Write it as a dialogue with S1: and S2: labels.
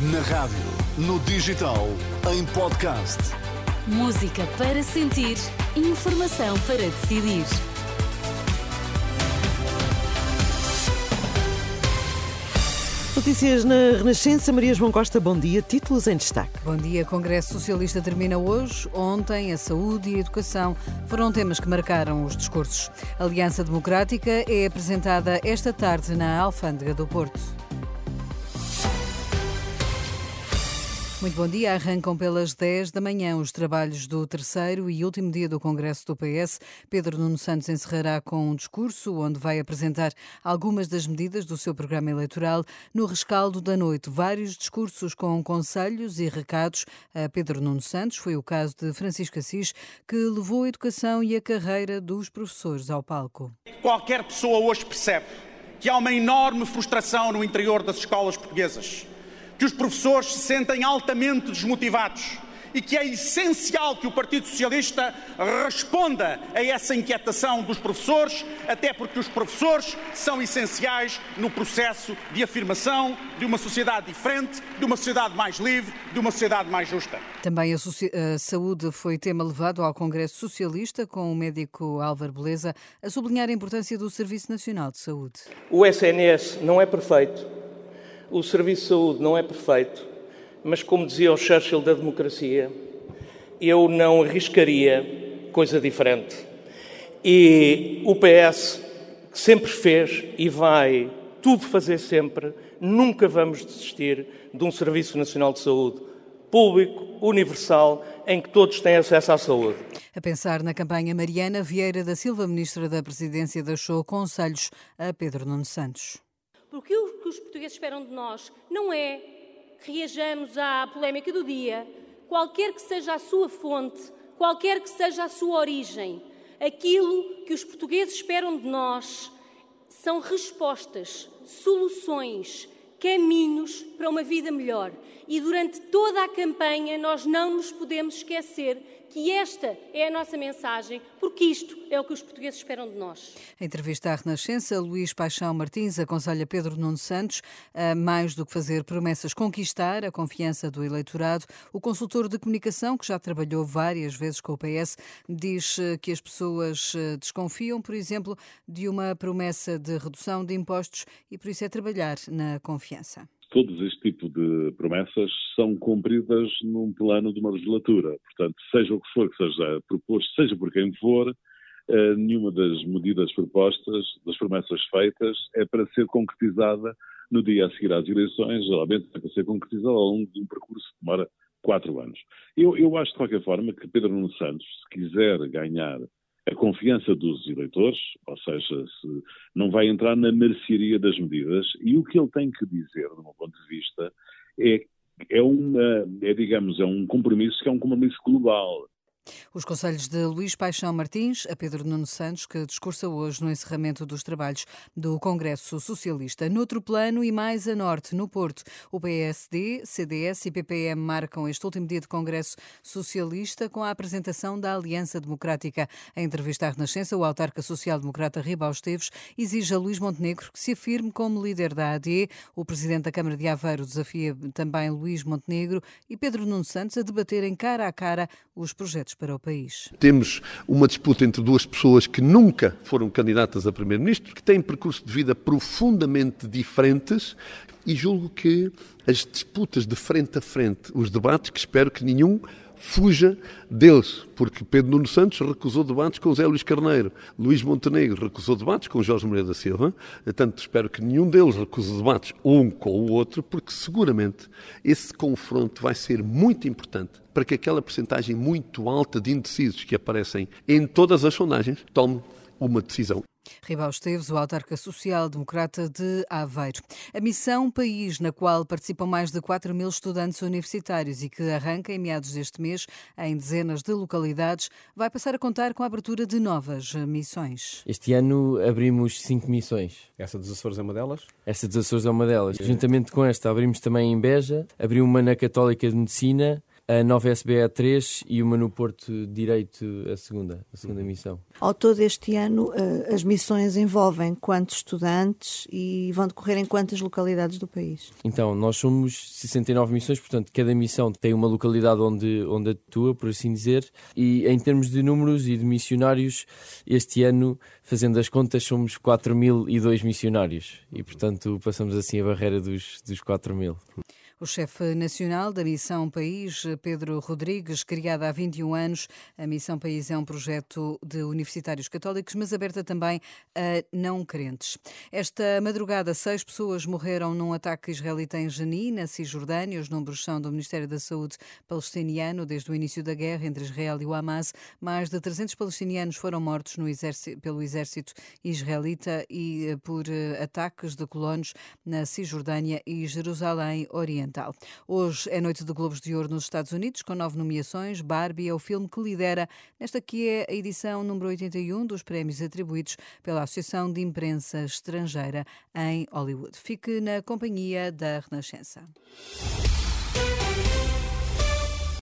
S1: Na rádio, no digital, em podcast.
S2: Música para sentir, informação para decidir.
S3: Notícias na Renascença. Maria João Costa, bom dia. Títulos em destaque.
S4: Bom dia. Congresso Socialista termina hoje. Ontem, a saúde e a educação foram temas que marcaram os discursos. A Aliança Democrática é apresentada esta tarde na Alfândega do Porto. Muito bom dia. Arrancam pelas 10 da manhã os trabalhos do terceiro e último dia do Congresso do PS. Pedro Nuno Santos encerrará com um discurso onde vai apresentar algumas das medidas do seu programa eleitoral. No rescaldo da noite, vários discursos com conselhos e recados a Pedro Nuno Santos. Foi o caso de Francisco Assis, que levou a educação e a carreira dos professores ao palco.
S5: Qualquer pessoa hoje percebe que há uma enorme frustração no interior das escolas portuguesas que os professores se sentem altamente desmotivados e que é essencial que o Partido Socialista responda a essa inquietação dos professores, até porque os professores são essenciais no processo de afirmação de uma sociedade diferente, de uma sociedade mais livre, de uma sociedade mais justa.
S4: Também a, a saúde foi tema levado ao Congresso Socialista, com o médico Álvaro Beleza a sublinhar a importância do Serviço Nacional de Saúde.
S6: O SNS não é perfeito o serviço de saúde não é perfeito, mas como dizia o Churchill da democracia, eu não arriscaria coisa diferente. E o PS, que sempre fez e vai tudo fazer sempre, nunca vamos desistir de um Serviço Nacional de Saúde público, universal, em que todos têm acesso à saúde.
S4: A pensar na campanha Mariana Vieira da Silva, Ministra da Presidência, deixou conselhos a Pedro Nuno Santos.
S7: Porque o que os portugueses esperam de nós não é que reajamos à polémica do dia, qualquer que seja a sua fonte, qualquer que seja a sua origem. Aquilo que os portugueses esperam de nós são respostas, soluções, caminhos para uma vida melhor. E durante toda a campanha nós não nos podemos esquecer que esta é a nossa mensagem, porque isto é o que os portugueses esperam de nós.
S4: Em entrevista à Renascença, Luís Paixão Martins aconselha Pedro Nuno Santos a mais do que fazer promessas, conquistar a confiança do eleitorado. O consultor de comunicação, que já trabalhou várias vezes com o PS, diz eh, que as pessoas eh, desconfiam, por exemplo, de uma promessa de redução de impostos e por isso é trabalhar na confiança
S8: todos este tipo de promessas são cumpridas num plano de uma legislatura. Portanto, seja o que for que seja proposto, seja por quem for, eh, nenhuma das medidas propostas, das promessas feitas, é para ser concretizada no dia a seguir às eleições, geralmente é para ser concretizada ao longo de um percurso que demora quatro anos. Eu, eu acho, de qualquer forma, que Pedro Nuno Santos, se quiser ganhar a confiança dos eleitores, ou seja, se não vai entrar na mercearia das medidas, e o que ele tem que dizer, do meu ponto de vista, é, é, uma, é digamos, é um compromisso que é um compromisso global.
S4: Os conselhos de Luís Paixão Martins a Pedro Nuno Santos, que discursa hoje no encerramento dos trabalhos do Congresso Socialista. Noutro plano e mais a norte, no Porto, o PSD, CDS e PPM marcam este último dia de Congresso Socialista com a apresentação da Aliança Democrática. Em entrevista à Renascença, o autarca social-democrata Ribal Esteves exige a Luís Montenegro que se afirme como líder da AD. O presidente da Câmara de Aveiro desafia também Luís Montenegro e Pedro Nuno Santos a debaterem cara a cara os projetos para o país.
S9: Temos uma disputa entre duas pessoas que nunca foram candidatas a primeiro-ministro, que têm percurso de vida profundamente diferentes e julgo que as disputas de frente a frente, os debates, que espero que nenhum fuja deles, porque Pedro Nuno Santos recusou debates com Zé Luís Carneiro, Luís Montenegro recusou debates com Jorge Moreira da Silva, portanto espero que nenhum deles recuse debates um com o outro, porque seguramente esse confronto vai ser muito importante para que aquela percentagem muito alta de indecisos que aparecem em todas as sondagens tome uma decisão.
S4: Ribal Esteves, o autarca social-democrata de Aveiro. A missão País, na qual participam mais de 4 mil estudantes universitários e que arranca em meados deste mês em dezenas de localidades, vai passar a contar com a abertura de novas missões.
S10: Este ano abrimos cinco missões.
S11: Essa dos Açores é uma delas?
S10: Esta dos Açores é uma delas. Juntamente com esta, abrimos também em Beja, abrimos uma na Católica de Medicina, a nova SBE 3 e uma no Porto Direito, a segunda, a segunda missão.
S11: Ao todo este ano, eh, as missões envolvem quantos estudantes e vão decorrer em quantas localidades do país?
S10: Então, nós somos 69 missões, portanto, cada missão tem uma localidade onde, onde atua, por assim dizer, e em termos de números e de missionários, este ano, fazendo as contas, somos 4.002 missionários e, portanto, passamos assim a barreira dos, dos 4.000.
S4: O chefe nacional da Missão País, Pedro Rodrigues, criada há 21 anos, a Missão País é um projeto de universitários católicos, mas aberta também a não crentes. Esta madrugada, seis pessoas morreram num ataque israelita em Jenin, na Cisjordânia. Os números são do Ministério da Saúde palestiniano. Desde o início da guerra entre Israel e o Hamas, mais de 300 palestinianos foram mortos exército, pelo exército israelita e eh, por eh, ataques de colonos na Cisjordânia e Jerusalém Oriental. Hoje é noite de Globos de Ouro nos Estados Unidos, com nove nomeações. Barbie é o filme que lidera nesta que é a edição número 81 dos prémios atribuídos pela Associação de Imprensa Estrangeira em Hollywood. Fique na companhia da Renascença.